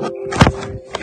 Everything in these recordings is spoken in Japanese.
あっ!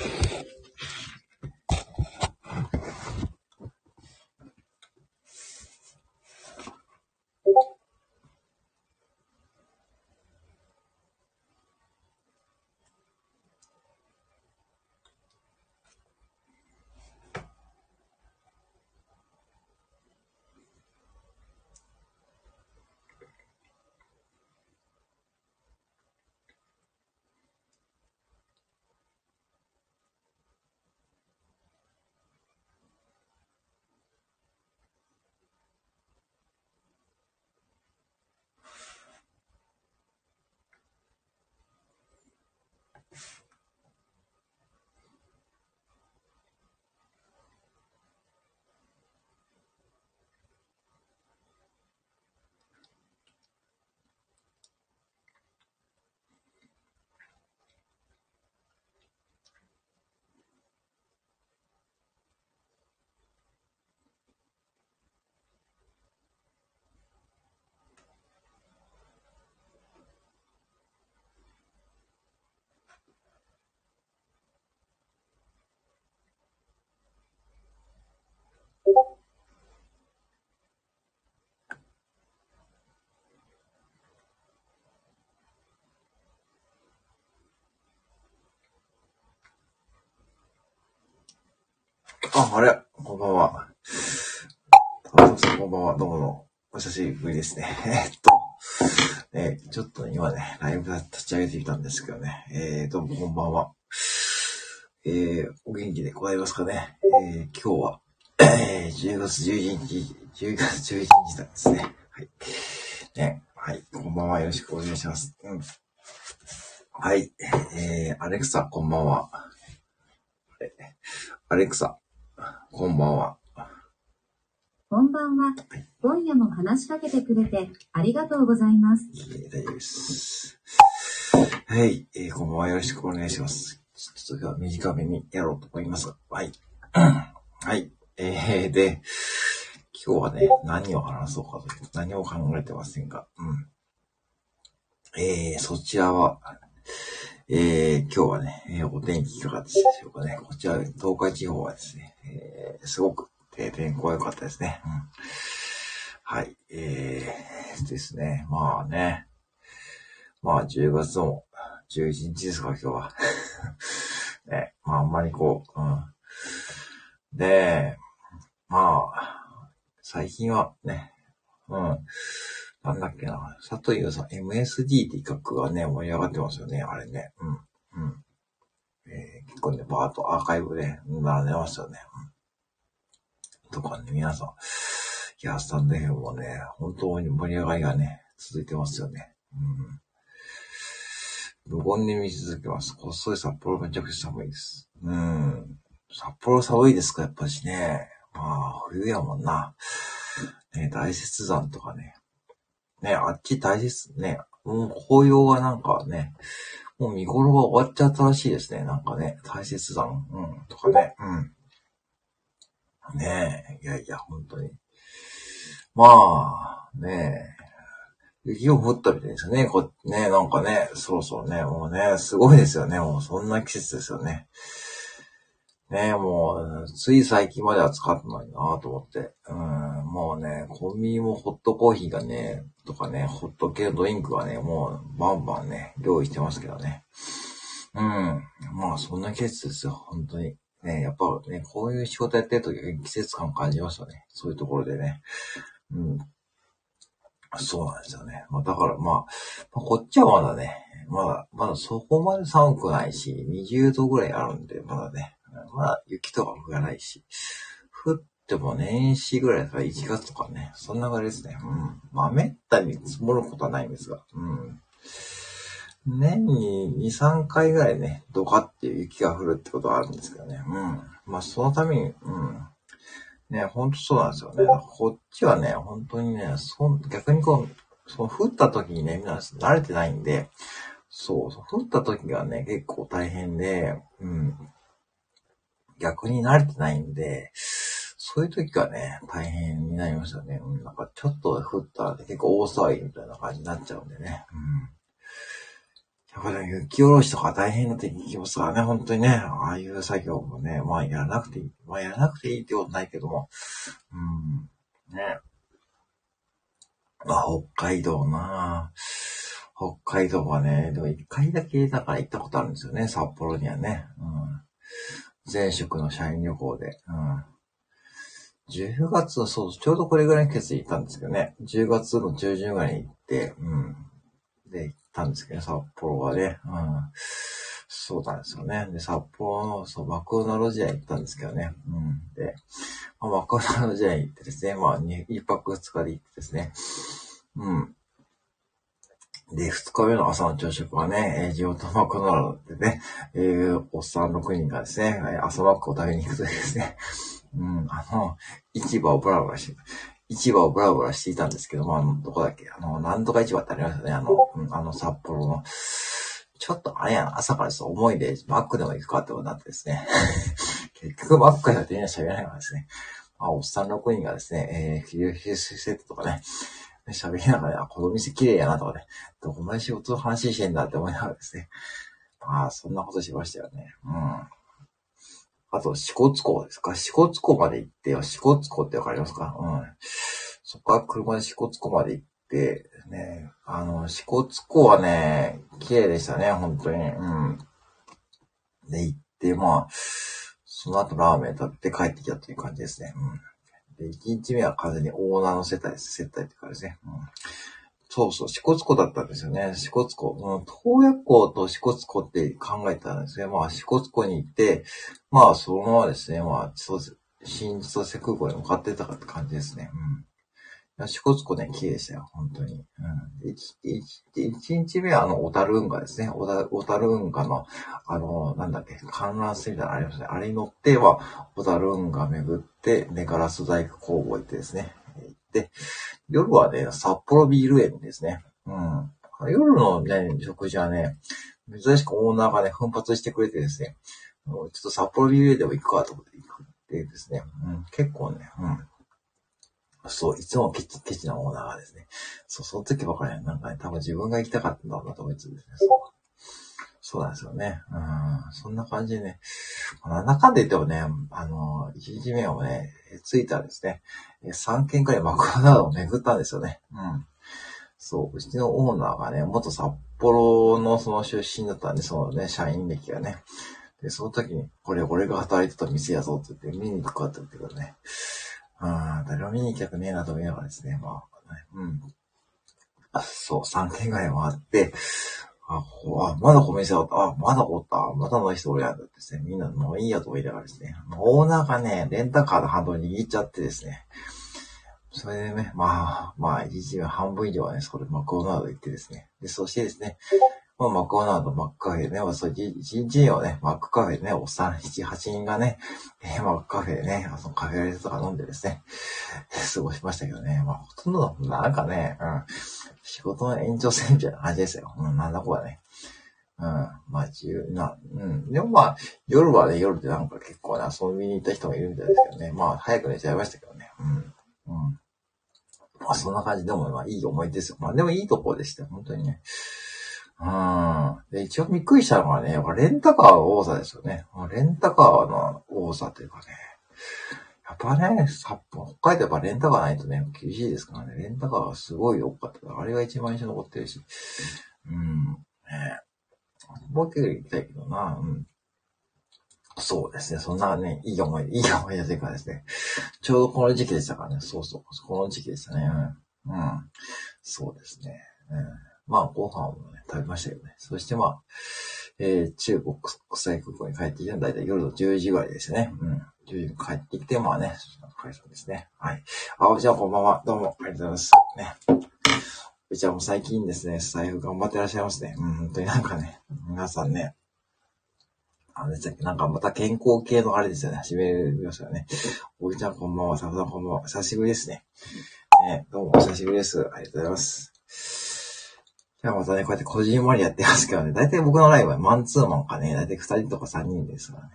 あ、あれ、こんばんは。田中さん、こんばんは。どうも。お久しぶりですね。えっと、えーちょっと今ね、ライブ立ち上げてきたんですけどね。えー、どうもこんばんは。えー、お元気でございますかね。えー、今日は、えー、10月11日、10月11日なんですね。はい。ね、はい。こんばんは。よろしくお願いします。うん。はい。えー、アレクサ、こんばんは。アレクサ、こんばんは。こんばんは。今夜も話しかけてくれてありがとうございます。いえ、大丈夫です。はい、えー、こんばんは。よろしくお願いします。ちょっと今日は短めにやろうと思いますが。はい。はい。えー、で、今日はね、何を話そうかという、何も考えてませんが、うん。えー、そちらは、えー、今日はね、えーお天気いかがでしたでしょうかね。こちら、東海地方はですね、えー、すごく、天候が良かったですね。うん。はい、えー、ですね。まあね。まあ、10月の11日ですか、今日は。ね、まあ、あんまりこう、うん。で、まあ、最近はね、うん。なんだっけな、佐藤優さん、MSD って企画がね、盛り上がってますよね、あれね。うん。うん。えー結構ね、バーっとアーカイブで並んでましたよね。うん。とかね、皆さん。いや、スタンド FM もね、本当に盛り上がりがね、続いてますよね。うん。無言で見続けます。こっそり札幌めちゃくちゃ寒いです。うん。札幌寒いですか、やっぱしね。まあ、冬やもんな。ね、大雪山とかね。ね、あっち大雪、ね、もう紅葉がなんかね、もう見頃が終わっちゃったらしいですね。なんかね、大雪山、うん、とかね、うん。ねえ、いやいや、本当に。まあ、ねえ、雪を降ったみたいですよね。こね、なんかね、そろそろね、もうね、すごいですよね。もうそんな季節ですよね。ねえ、もう、つい最近までは使ってないなと思って。うん、もうね、コンビニもホットコーヒーがね、とかね、ホット系のドリンクがね、もうバンバンね、用意してますけどね。うん。まあ、そんな季節ですよ、本当に。ね、やっぱね、こういう仕事やってると季節感感じますよね。そういうところでね。うん。そうなんですよね。まあ、だからまあ、まあ、こっちはまだね、まだ、まだそこまで寒くないし、20度ぐらいあるんで、まだね、まだ雪とか降らないし、降っても年始ぐらいだから1月とかね、そんな感じですね。うん。まあ、めったに積もることはないんですが、うん。年に2、3回ぐらいね、ドカっていう雪が降るってことはあるんですけどね。うん。まあ、そのために、うん。ね、ほんとそうなんですよね。こっちはね、本当にね、そ逆にこう、その降った時にね、皆さん慣れてないんで、そう、そう降った時がね、結構大変で、うん。逆に慣れてないんで、そういう時がね、大変になりましたね。うん、なんかちょっと降ったら、ね、結構大騒ぎみたいな感じになっちゃうんでね。うん。いやぱり雪下ろしとか大変なって聞きますからね、本当にね、ああいう作業もね、まあやらなくていい。まあやらなくていいってことないけども、うん、ね。まあ北海道な北海道はね、でも一回だけだから行ったことあるんですよね、札幌にはね。うん。前職の社員旅行で。うん。10月、そう、ちょうどこれぐらいの決意行ったんですけどね。10月の中旬ぐらいに行って、うん。で、行ったんですけど、札幌はね。うん。そうなんですよね。で、札幌の、そう、マクドナルド時代行ったんですけどね。うん。で、まあ、マクドナルド時代行ってですね、まあ、一泊二日で行ってですね。うん。で、二日目の朝の朝食はね、えー地元マクドナルドでね、えーおっさん6人がですね、朝マックを食べに行くというですね、うん、あの、市場をブラブラして、市場をブラブラしていたんですけども、あの、どこだっけあの、なんとか市場ってありますよね、あの、うんあの、札幌の。ちょっとあれやな、朝からちょっと思いで、マックでも行くかってことになってですね。結局マックやってみんな喋らないからですね。まあ、おっさん6人がですね、えー、キリヒスセットとかね、喋りながら、あ、この店綺麗やなとかね、どこまで仕事の話してんだって思いながらですね。まあ、そんなことしましたよね。うん。あと、支笏湖ですか？支笏湖まで行ってよ。支笏湖ってわかりますか？うん。そこから車で支笏湖まで行って、ね、あの、支笏湖はね、綺麗でしたね、本当に。うん。で、行って、まあ、その後ラーメン食べて帰ってきたという感じですね。うん。で、1日目は完全にオーナーの接待です。接待っていうかですね。うん。そうそう、支笏湖だったんですよね。支笏湖。うん、洞爺湖と支笏湖って考えたんですね。まあ、支笏湖に行って、まあ、そのままですね、まあ、そう。新千歳空港に向かってたかって感じですね。うん。支笏湖ね、綺麗でしたよ、本当に。うん。一一一日目は、あの、小樽運河ですね。小樽運河の、あの、なんだっけ、観覧船みたいなのありますね。あれに乗っては、小樽運河巡って、で、ガラス細工工房行ってですね。えー行って、夜はね、札幌ビール園ですね。うん。夜のね、食事はね、珍しくオーナーがね、奮発してくれてですね、もうちょっと札幌ビール園でも行くかと思って行くってですね、うん、結構ね、うん。そう、いつもケチ、ケチなオーナーがですね、そう、その時ばかり、なんかね、多分自分が行きたかったんだろうなと思いつつですね、そうそうなんですよね。うん、そんな感じでね、なんだかんで言ってもね、あの、1日目はね、着いたらですね、3軒くらいマクドナルドを巡ったんですよね。うん。そう、うちのオーナーがね、元札幌のその出身だったんで、そのね、社員歴がね。で、その時に、これ俺が働いてた店やぞって言って見に行くかって言ってくるね。うん、誰も見に行きたくねえなと思いながらですね、まあ、ね、うん。あそう、3軒ぐらい回って、あ、ほあ、まだこの店あった。あ、まだおった。まだの人おるやんだってですね。みんなもういいやと思いながらですね。オーナーがね、レンタカーのハンドル握っちゃってですね。それでね、まあ、まあ、一時半分以上はね、それまあ、こうなると言ってですね。で、そしてですね、まあ、マクドナルド、マックカフェでね、まあ、そう、一日目をね、マックカフェでね、おっさん7、8人がね、えーマックカフェでね、そのカフェライスとか飲んでですね、過ごしましたけどね。まあ、ほとんど、なんかね、うん、仕事の延長線みたいな感じですよ。うん、なんだこれね。うん。まあ、自由な、うん。でもまあ、夜はね、夜でなんか結構ね、遊びに行った人もいるみたいですけどね。まあ、早く寝ちゃいましたけどね。うん。うん。まあ、そんな感じでも、まあ、いい思い出ですよ。まあ、でもいいとこでしたよ。本当にね。うん。で、一応びっくりしたのはね、やっぱレンタカーの多さですよね。レンタカーの多さというかね。やっぱね、札幌、北海道やっぱレンタカーないとね、厳しいですからね。レンタカーがすごい多かった。あれが一番印象残ってるし。うん。ねもう一回行きたいけどな。うん。そうですね。そんなね、いい思い、いい思い出というかですね。ちょうどこの時期でしたからね。そうそう。この時期でしたね。うん。うん。そうですね。うん。まあ、ご飯をね、食べましたけどね。そしてまあ、えー、中国国際空港に帰ってきたのはだいたい夜の10時ぐらいですね。うん。10時に帰ってきて、まあね、解散ですね。はい。あ、おじゃあこんばんは。どうも、ありがとうございます。ね。おじゃあも最近ですね、財布頑張ってらっしゃいますね。うん、本当になんかね、皆さんね、あの、なんかまた健康系のあれですよね、始めましたよね。おじちゃんこんばんは、さぶさんこんばんは。久しぶりですね。ね、どうもお久しぶりです。ありがとうございます。じゃあまたね、こうやってこじんまりやってますけどね、だいたい僕のライブはマンツーマンかね、だいたい2人とか3人ですからね。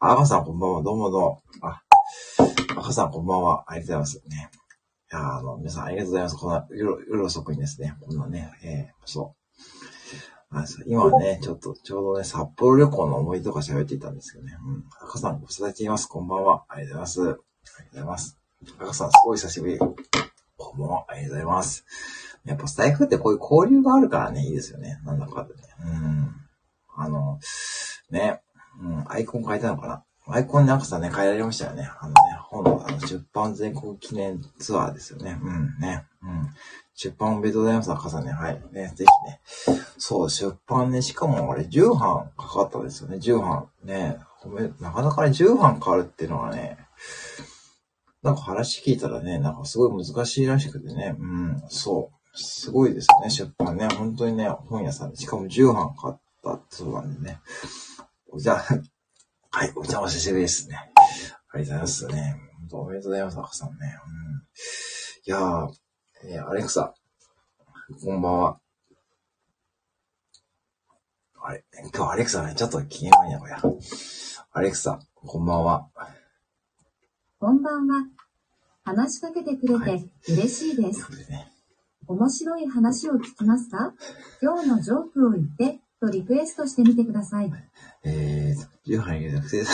あ、赤さんこんばんは、どうもどうも。あ、赤さんこんばんは、ありがとうございます。ね。いやあの、皆さんありがとうございます。こんな、夜、夜遅くにですね、こんなね、えー、そうあそう今ね、ちょっと、ちょうどね、札幌旅行の思い出とか喋っていたんですけどね。うん。赤さん、ご育ています。こんばんは。ありがとうございます。ありがとうございます。赤さん、すごい久しぶり。こんばんは。ありがとうございます。やっぱスタイフってこういう交流があるからね、いいですよね。なんだかでね。うん。あの、ね、うん、アイコン変えたのかな。アイコンに赤さね、変えられましたよね。あのね、本のあの出版全国記念ツアーですよね。うん、ね。うん。出版おめでとうございます、赤さんね。はい。ね、ぜひね。そう、出版ね、しかもあれ、10版かかったですよね、10版。ね、ごめん、なかなかね、10版かかるっていうのはね、なんか話聞いたらね、なんかすごい難しいらしくてね、うん、そう。すごいですよね、出版ね。本当にね、本屋さんで。しかも10版買ったそうなんでね。じゃあ、はい、お邪魔しぶりですね。ありがとうございますね。本当おめでとうございます、赤さんね。うん、いやー、えー、アレクサ、こんばんは。あれ、今日アレクサね、ちょっと機嫌悪いな、これ。アレクサ、こんばんは。こんばんは。話しかけてくれて嬉しいです。はい、ね、面白い話を聞きますか？今日のジョークを言ってとリクエストしてみてください。えー、夕飯入れなくて。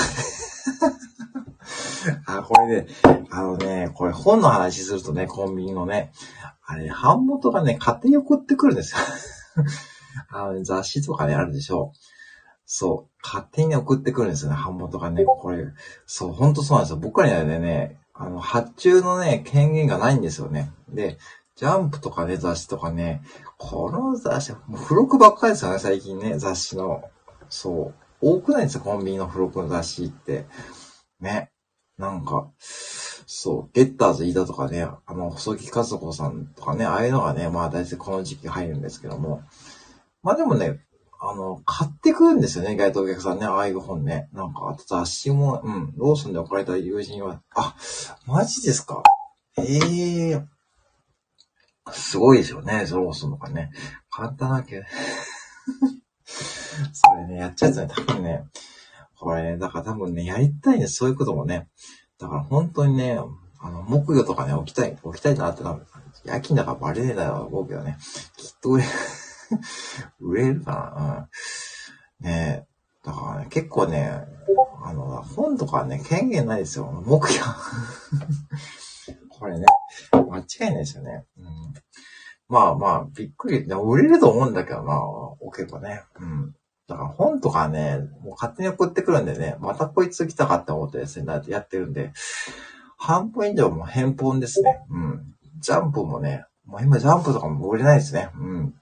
あ、これね、あのね、これ本の話するとね、コンビニのね、あれ、版元がね、勝手に送ってくるんですよ。あの、ね、雑誌とかね、あるでしょう。そう。勝手に送ってくるんですよね、版元がね。これ、そう、ほんとそうなんですよ。僕らにはね、あの、発注のね、権限がないんですよね。で、ジャンプとかね、雑誌とかね、この雑誌、もう付録ばっかりですよね、最近ね、雑誌の。そう。多くないですよ、コンビニの付録の雑誌って。ね。なんか、そう、ゲッターズ飯田とかね、あの、細木和子さんとかね、ああいうのがね、まあ大体この時期入るんですけども、まあでもね、あの、買ってくるんですよね、意外とお客さんね、ああいう本ね。なんか、あと雑誌も、うん、ローソンで置かれた友人は、あ、マジですか？ええー、すごいですよね、ローソンとかね。簡単だけ。それね、やっちゃうとね、多分ね、これね、だから多分ね、やりたいね、そういうこともね。だから本当にね、あの、木魚とかね、置きたい、置きたいなって多分、夜勤だからバレねえだろう思うけどね。きっと売れ、売れるかな。うん。ねえ。だからね、結構ね、あの、本とかね、権限ないですよ。木魚。これね、間違いないですよね。うん、まあまあ、びっくり。でも売れると思うんだけどな、置けばね。うん。だから本とかね、もう勝手に送ってくるんでね、またこいつ来たかって思ってですね、やってるんで、半分以上も返本ですね。うん。ジャンプもね、もう今ジャンプとかも売れないですね。うん。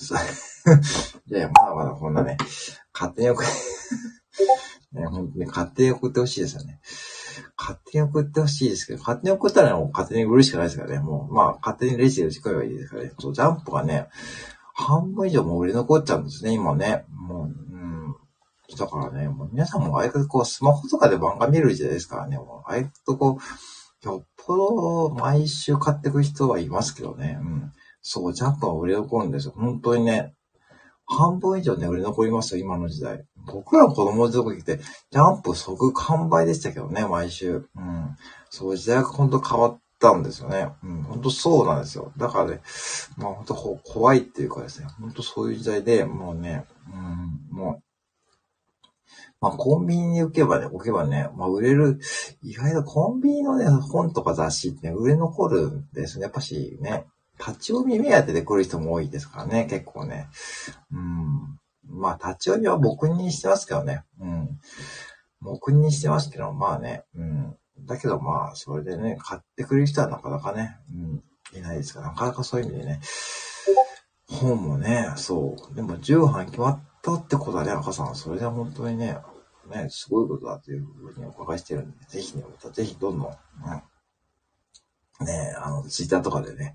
いやいや、まだまだこんなね、勝手に送 ね、本当に勝手に送ってほしいですよね。勝手に送ってほしいですけど、勝手に送ったらもう勝手に売るしかないですからね。もう、まあ、勝手にレジで打ち込めばいいですからね。そう、ジャンプがね、半分以上も売れ残っちゃうんですね、今ね。もう、うん。だからね、もう皆さんもああいうこう、スマホとかで漫画見る時代ですからね、もう、ああいうとこう、よっぽど毎週買ってく人はいますけどね。うん。そう、ジャンプは売れ残るんですよ。本当にね。半分以上ね、売れ残りますよ、今の時代。僕らの子供の時って、ジャンプ即完売でしたけどね、毎週。うん。そう、時代が本当変わったんですよね。うん、本当そうなんですよ。だからね、まあ本当怖いっていうかですね、本当そういう時代で、もうね、うん、もう、まあコンビニに行けばね、置けばね、まあ売れる、意外とコンビニのね、本とか雑誌ってね、売れ残るんですね。やっぱしね、立ち読み目当てで来る人も多いですからね、結構ね。うん。まあ、立ち読みは僕にしてますけどね。うん。僕にしてますけど、まあね。うん。だけどまあ、それでね、買ってくれる人はなかなかね、うん、いないですから、なかなかそういう意味でね、本もね、そう。でも、重版決まったってことはね、赤さん、それで本当にね、ね、すごいことだというふうにお伺いしてるんで、ぜひね、またぜひどんどん、うんねあの、ツイッターとかでね、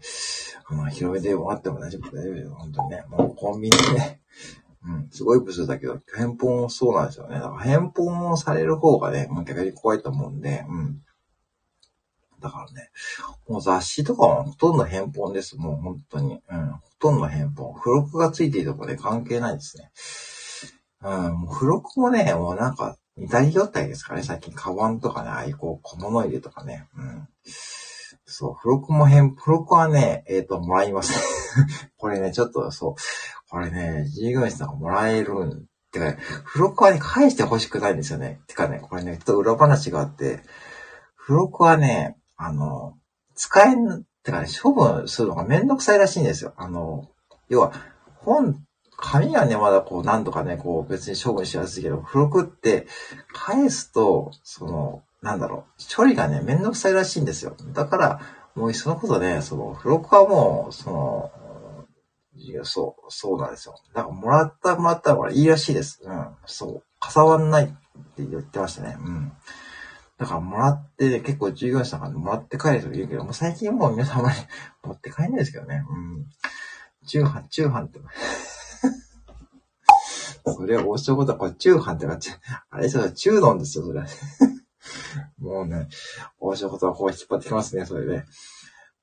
あの、広めてもらっても大丈夫、大丈夫よ、本当にね。もうコンビニでね、うん、すごい部数だけど、返本もそうなんですよね。だから返本をされる方がね、もう逆に怖いと思うんで、うん。だからね、もう雑誌とかはほとんど返本です。もう本当に。うん。ほとんど返本。付録がついているとかで関係ないですね。うん。もう付録もね、もうなんか似たり寄ったりですかね。最近カバンとかね、ああいうこう小物入れとかね。うん。そう、付録も変、付録はね、えっ、ー、と、もらいます。これね、ちょっとそう、これね、従業員さんがもらえるん、てかね、付録はね、返してほしくないんですよね。てかね、これね、ちょっと裏話があって、付録はね、あの、使えん、てかね、処分するのがめんどくさいらしいんですよ。あの、要は、本、紙はね、まだこう、なんとかね、こう、別に処分しやすいけど、付録って、返すと、その、なんだろう、処理がね、めんどくさいらしいんですよ。だから、もうそのことね、その、付録はもう、その、いや、そう、そうなんですよ。だから、もらった、もらったらいいらしいです。うん。そう。かさわんないって言ってましたね。うん。だから、もらって、結構従業員さんからもらって帰る人いるけど、もう最近もう皆さんあまり持って帰んないですけどね。うん。中飯、中飯って。それは王将ことは、これ中飯ってか、あれですよ、中丼ですよ、それ。もうね、王将ことはこう引っ張ってきますね、それで。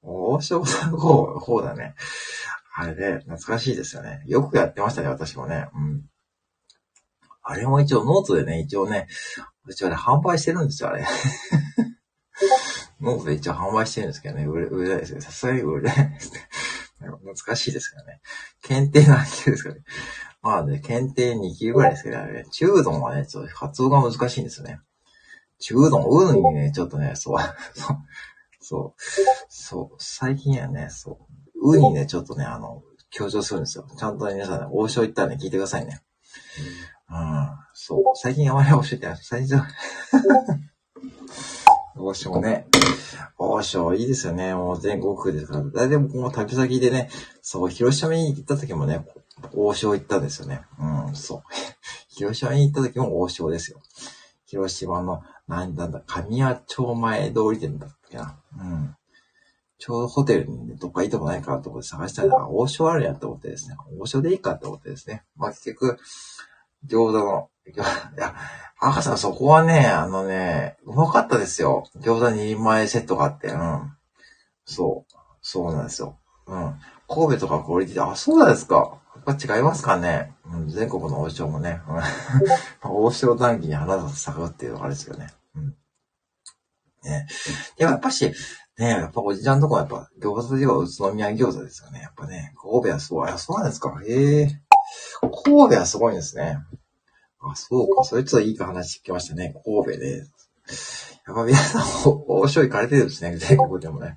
王将ことはこう、こうだね。あれで、懐かしいですよね。よくやってましたね、私もね。うん。あれも一応ノートでね、一応ね、一応ね、販売してるんですよ、あれ。ノートで一応販売してるんですけどね、売れ、売れないですね。さすがに売れないですね。懐かしいですよね。検定何級ですかね。まあね、検定2級ぐらいですけどね、中丼はね、ちょっと発音が難しいんですよね。中丼、うにね、ちょっとね、そう、そう、そう、最近やね、そう、うにね、ちょっとね、あの、強調するんですよ。ちゃんと、皆さんね、王将行ったらね、聞いてくださいね。うん、そう、最近あまり王将ってない。最近、王将ね。王将いいですよね。もう全国ですから。だいたい僕も旅先でね、そう、広島に行った時もね、王将行ったんですよね。うん、そう。広島に行った時も王将ですよ。広島の、なんだんだ、神谷町前通り店だったっけな。うん。ちょうどホテルにね、どっかいいとこないかなと思って探したら、王将あるやと思ってですね。王将でいいかって思ってですね。まあ結局、餃子の、いや、赤さんそこはね、あのね、うまかったですよ。餃子2人前セットがあって、うん。そう。そうなんですよ。うん。神戸とかクオリティで、あ、そうなんですか。やっぱ違いますかね。全国の王将もね。王将談義に花が咲くっていうのがあれですよね。うん。ね。でもやっぱし、ねやっぱおじちゃんとこはやっぱ餃子といえば宇都宮餃子ですよね。やっぱね、神戸はすごい。あ、そうなんですか。へえ。神戸はすごいんですね。あ、そうか。それちょっといいか話聞きましたね。神戸で。やっぱ皆さん、王将行かれてるんですね。全国でもね。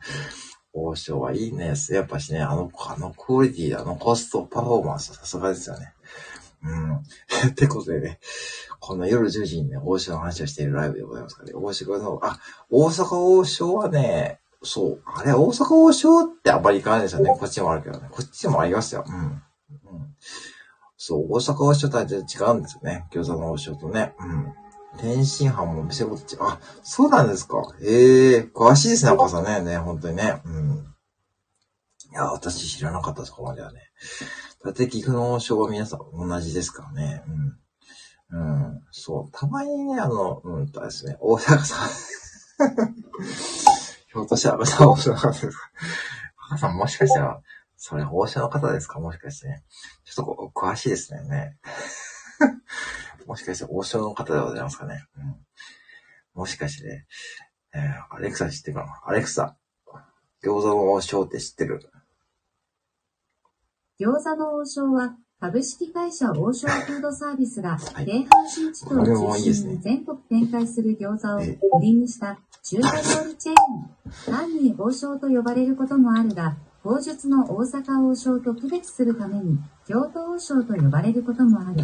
王将はいいね。やっぱしね、あの、あのクオリティ、あのコスト、パフォーマンス、さすがですよね。うん。ってことでね、こんな夜10時にね、王将の話をしているライブでございますからね。大阪の、あ、大阪王将はね、そう、あれ、大阪王将ってあんまり行かないですよね。こっちもあるけどね。こっちもありますよ。うん。うん、そう、大阪王将とは違うんですよね。餃子の王将とね。うん。天津飯も店ごと違う。あ、そうなんですか。ええー、詳しいですね、お母さんね。ね、本当にね。うん。いや、私知らなかった、そこまではね。だって岐阜の王将は皆さん同じですからね。うん。うん。そう。たまにね、あの、うんとですね、大阪さん ひょっとしたら、大阪王将の方ですか？母さんもしかしたら、それ、放射の方ですか？もしかしてね。ちょっとこう、詳しいですね。ねもしかして王将の方でございますかね。うん、もしかして、えー、アレクサ知ってるかな？アレクサ、餃子の王将って知ってる？餃子の王将は、株式会社王将フードサービスが、京阪神地区を中心に全国展開する餃子を売りにした中華料理チェーン。単に王将と呼ばれることもあるが、口述の大阪王将と区別するために、京都王将と呼ばれることもある。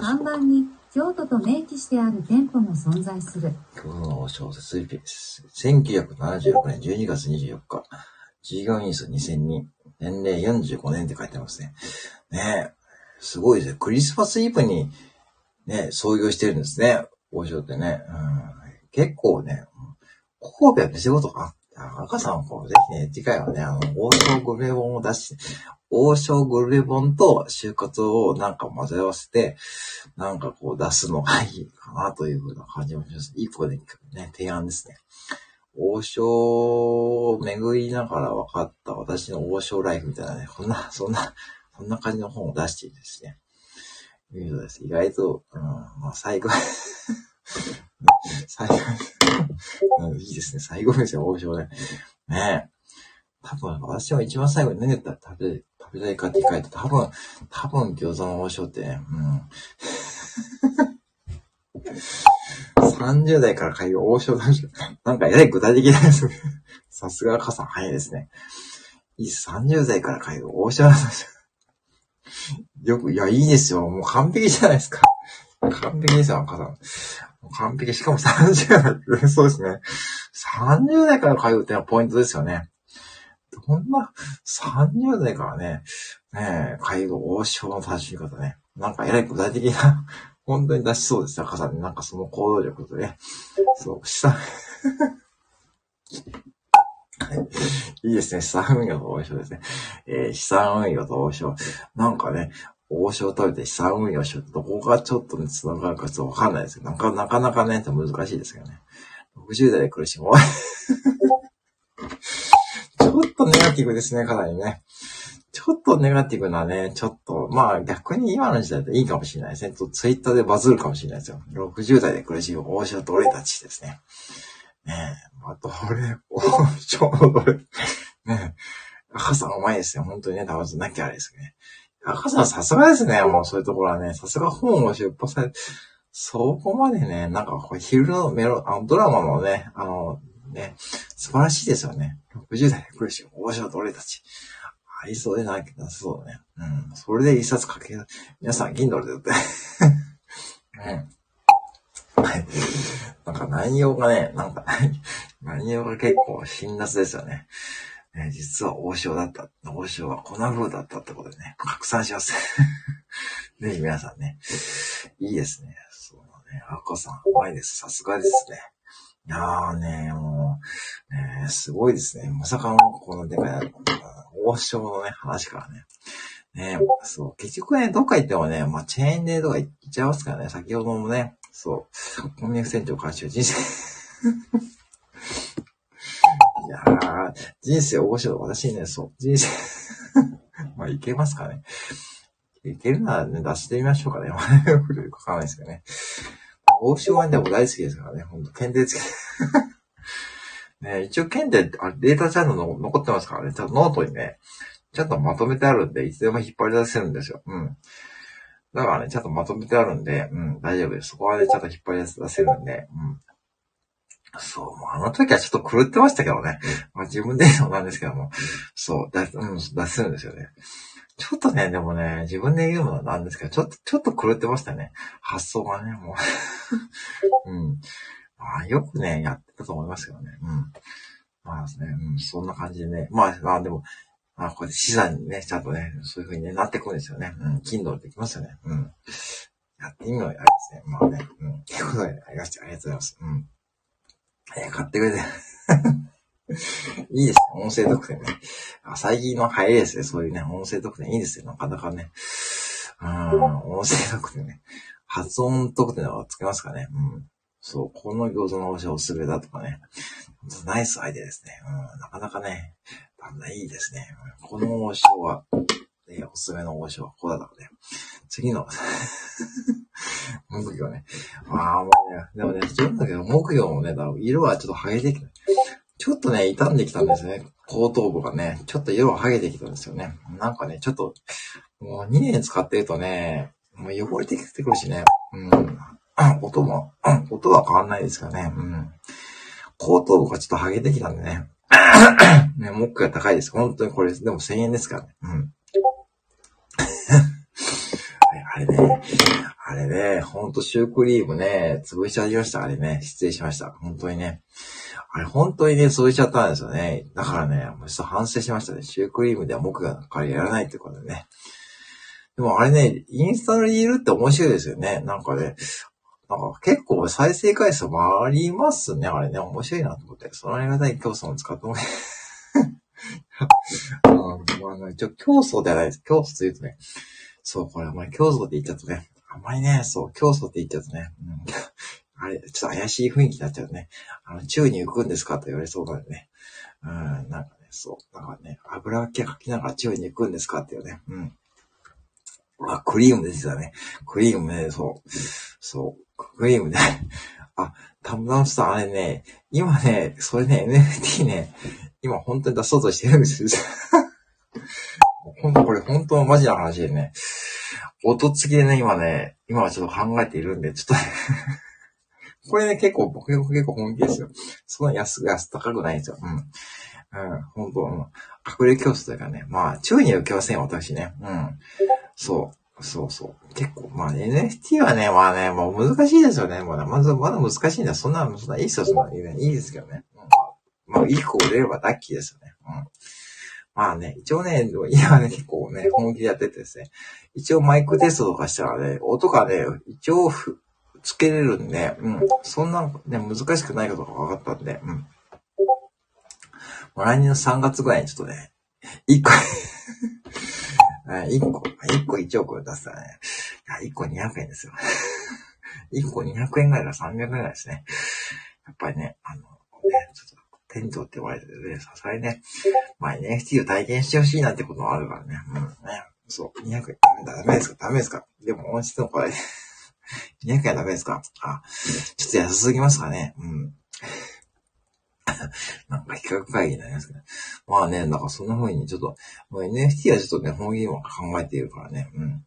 看板に京都と明記してある店舗も存在する。京都の王将設立です。1976年12月24日。従業員数2000人。年齢45年って書いてますね。ねえ。すごいですね。クリスマスイブにね、創業してるんですね。王将ってね。うん、結構ね、神戸は仕事か赤さんもぜひね、次回はね、あの、王将グルメ本を出し、王将グルメ本と就活をなんか混ぜ合わせて、なんかこう出すのがいいかなというふうな感じもします。一個でね、提案ですね。王将を巡りながら分かった私の王将ライフみたいなね、こんな、そんな、そんな感じの本を出していいですね。いうです。意外と、うん、まあ最後最後、うん、いいですね。最後ですよ、王将ね。ねえ。多分、私は一番最後に何やったら食べ、食べたいかって聞かれて、多分、多分餃子の王将って、うん。30代から通う王将男子。なんかえらい具体的ですね。さすが傘早いですね。いい30代から通う王将男子。よく、いや、いいですよ。もう完璧じゃないですか。完璧ですよ、赤さん。完璧。しかも30代、そうですね。30代から通うってのはポイントですよね。どんな、30代からね、ねえ、介護王将の楽しみ方ね。なんかえらい具体的な、本当に出しそうですよ、赤さん。なんかその行動力とね。そう、下、いいですね。資産運用と王将ですね。えー、資産運用と王将。なんかね、王将食べて資産運用しようとどこがちょっとね、繋がるかちょっとわかんないですけど、なかなかなかね、難しいですけどね。60代で苦しむ。ちょっとネガティブですね、かなりね。ちょっとネガティブなね、ちょっと、まあ逆に今の時代でいいかもしれないですね。ツイッターでバズるかもしれないですよ。60代で苦しむ王将と俺たちですね。ねえ、まあ、どれ、王将のどれ、ねえ、赤さんうまいですよ。本当にね、多分なきゃあれですね。赤さんさすがですね。もうそういうところはね、さすが本を出版され、そこまでね、なんかこう昼のメロ、あのドラマのね、あの、ね、素晴らしいですよね。60代で苦しい王将と俺たち。ありそうでないけど、そうだね。うん。それで一冊書け、皆さん、銀ドルでって。うん。はい。なんか内容がね、なんか、内容が結構辛辣ですよね。ね実は王将だった。王将は粉風だったってことでね、拡散します。ぜひ皆さんね、いいですね。そうね、アッコさん、うまいです。さすがですね。いやーね、もう、ね、すごいですね。まさかの、このでかい、王将のね、話からね。ね、そう、結局ね、どっか行ってもね、まあ、チェーンでとか行っちゃいますからね、先ほどもね、そう、コンビニ船長監修人生いやー、人生面白い。私ね、そう、人生 まあ、いけますかね。いけるならね、出してみましょうかね。わかんないですけどね。王将はでも大好きですからね、ほんと、検定つけて。ね、一応検定、あデータちゃんと残ってますからね、ちゃんとノートにね、ちゃんとまとめてあるんで、いつでも引っ張り出せるんですよ。うん。だからね、ちゃんとまとめてあるんで、うん、大丈夫です。そこはね、ちゃんと引っ張り出せるんで、うん。そう、あの時はちょっと狂ってましたけどね。まあ自分で言うのなんですけども、そう、だ、うん、出せるんですよね。ちょっとね、でもね、自分で言うのなんですけど、ちょっと、ちょっと狂ってましたね。発想がね、もう うん。まあ、よくね、やってたと思いますけどね。うん。まあですね、うん、そんな感じでね。まあ、まあでも、まあ、これで資産にね、ちゃんとね、そういう風にね、なってくるんですよね。うん、Kindle できますよね。うん。やってみようあれですね。まあね、うん。ということで、ありがとうございます。うん。買ってくれて。いいですね。音声特典ね。最近の早いですね。そういうね、音声特典いいですよ。なかなかね。うん、音声特典ね。発音特典はつけますかね。うん。そう、この餃子のおしおすすめだとかね。ナイスアイデアですね。うん、なかなかね、だんだんいいですね。この王将は、ね、おすすめの王将はここだとかね。次の木魚ね。ああ、もうね、でもね、自分だけど木魚もね、色はちょっと剥げてきた。ちょっとね、傷んできたんですね。後頭部がね、ちょっと色が剥げてきたんですよね。なんかね、ちょっと、もう2年使ってるとね、もう汚れてきてくるしね。うん。音も、音は変わんないですからね。うん。後頭部がちょっと剥げてきたんでね。ね、木が高いです。本当にこれ、でも1000円ですからね。うん。あれね、あれね、ほんとシュークリームね、潰しちゃいました。あれね、失礼しました。本当にね。あれ本当にね、潰しちゃったんですよね。だからね、もうちょっと反省しましたね。シュークリームでは木が代わりやらないってことでね。でもあれね、インスタのリールって面白いですよね。なんかね、なんか結構再生回数もありますね。あれね、面白いなと思って。そのありがたい競争を使ってもら あまあ、一応競争ではないです。競争というとね、そう、これあまり競争って言っちゃうとね、あんまりね、そう、競争って言っちゃうとね、うん、あれ、ちょっと怪しい雰囲気になっちゃうね。あの、宙に浮くんですかと言われそうなんでね。うん、なんかね、そう、なんかね、油っ気かきながら宙に浮くんですかっていうね。うん。あ、クリームですよね。クリームね、そう。そう。クリームね。あ、たぶんさん、あれね、今ね、それね、NFT ね、今本当に出そうとしてるんですよ。本当これ本当のマジな話でね、音付きでね、今ね、今はちょっと考えているんで、ちょっとね これね、結構、僕結構本気ですよ。そんな安、安高くないんですよ。うん。うん、本当、うん、隠れ教室というかね、まあ、注意に受けませんよ、私ね。うん。そう。そうそう。結構、まあ、NFT はね、まあね、もう難しいですよね。まだ、まず、まだ難しいんだ。そんな、そんな、いいっすよ、そんな、いいですけどね。うん、まあ、いい子売れればラッキーですよね。うん。まあね、一応ね、今ね、結構ね、本気でやっててですね、一応マイクテストとかしたらね、音がね、一応つけれるんで、うん、そんなね、難しくないことが分かったんで、うん。来年の3月ぐらいにちょっとね、1個1個、1個1億出したらね、1個200円ですよ。1個200円ぐらいだ300円ぐらいですね。やっぱりね、あの、ね、ちょって言われてね、さすがにね、まあ NFT を体験してほしいなんてこともあるからね。うん、ね。そう、200円、ダメですか？ダメですか？でも音質のこれ、200円ダメですか？あ、ちょっと安すぎますかねうん。なんか企画会議になりますけど、ね。まあね、なんかそんな風にちょっと、もう NFT はちょっとね、本気も考えているからね、うん。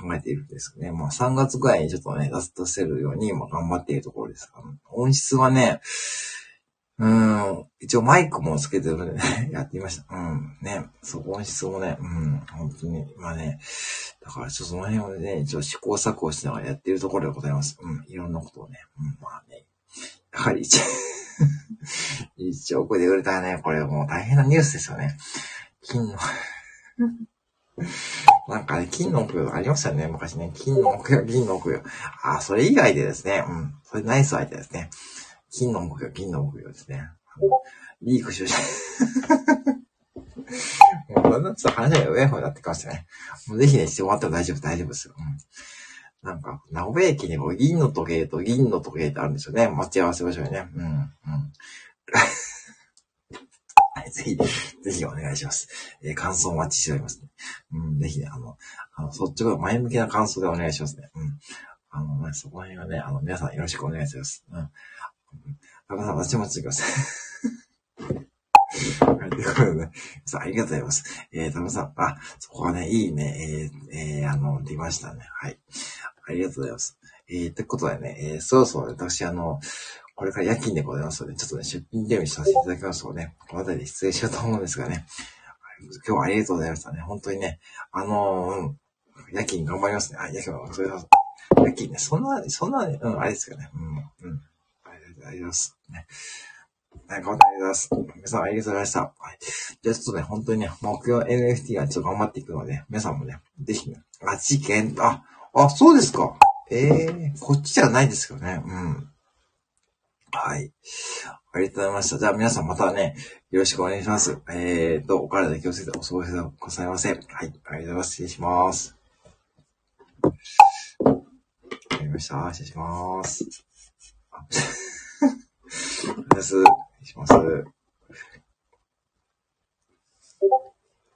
考えているんですけどね。まあ3月ぐらいにちょっとね、出せるように、まあ頑張っているところです。音質はね、うん。一応マイクもつけてるのでね、やってみました。うん。ね。そう、音質もね、うん。本当に、まあね。だから、ちょっとその辺をね、一応試行錯誤しながらやっているところでございます。うん。いろんなことをね。うん。まあね。やはり一応、一億で売れたらね、これもう大変なニュースですよね。金の なんかね、金の奥よありましたよね、昔ね。金の奥よ、銀の奥よ。あ、それ以外でですね、うん。それナイスアイデアですね。金の目標、金の目標ですね。リークしようもう、ちょっと話が上の方になってきましたね。もうぜひね、して終わったら大丈夫、大丈夫ですよ。うん。なんか、名古屋駅にこう銀の時計と銀の時計ってあるんですよね。待ち合わせ場所にね。うん、うん。はい、ぜひ、ぜひお願いします。えー、感想お待ちしております、ね。うん、ぜひね、あの、あの、そっちが前向きな感想でお願いしますね。うん。あのね、そこら辺はね、あの、皆さんよろしくお願いします。うん。タカさん、私もついてください。はい、ということで、さあ、ありがとうございます。えー、タカさん、あ、そこはね、いいね、えー、えー、あの、出ましたね。はい。ありがとうございます。えー、ということでね、えー、そろそろ私、あの、これから夜勤でございますので、ちょっとね、出品デビューさせていただきますとね、この辺りで失礼しようと思うんですがね、今日はありがとうございましたね。本当にね、あのー、うん、夜勤頑張りますね。あ、夜勤は、それは、夜勤ね、そんな、そんな、うん、あれですよね。うん、うん。ありがとうございます。ね。はい、頑張ってありがとうございます。皆さんありがとうございました。はい。じゃあちょっとね、本当にね、目標 NFT がちょっと頑張っていくので、皆さんもね、ぜひね、あ、事件、あ、あ、そうですか。ええー、こっちじゃないですよね。うん。はい。ありがとうございました。じゃあ皆さんまたね、よろしくお願いします。えーと、お体気をつけてお過ごしくださいませ。はい。ありがとうございます。失礼します。わかりました。失礼しま。す。お願いします。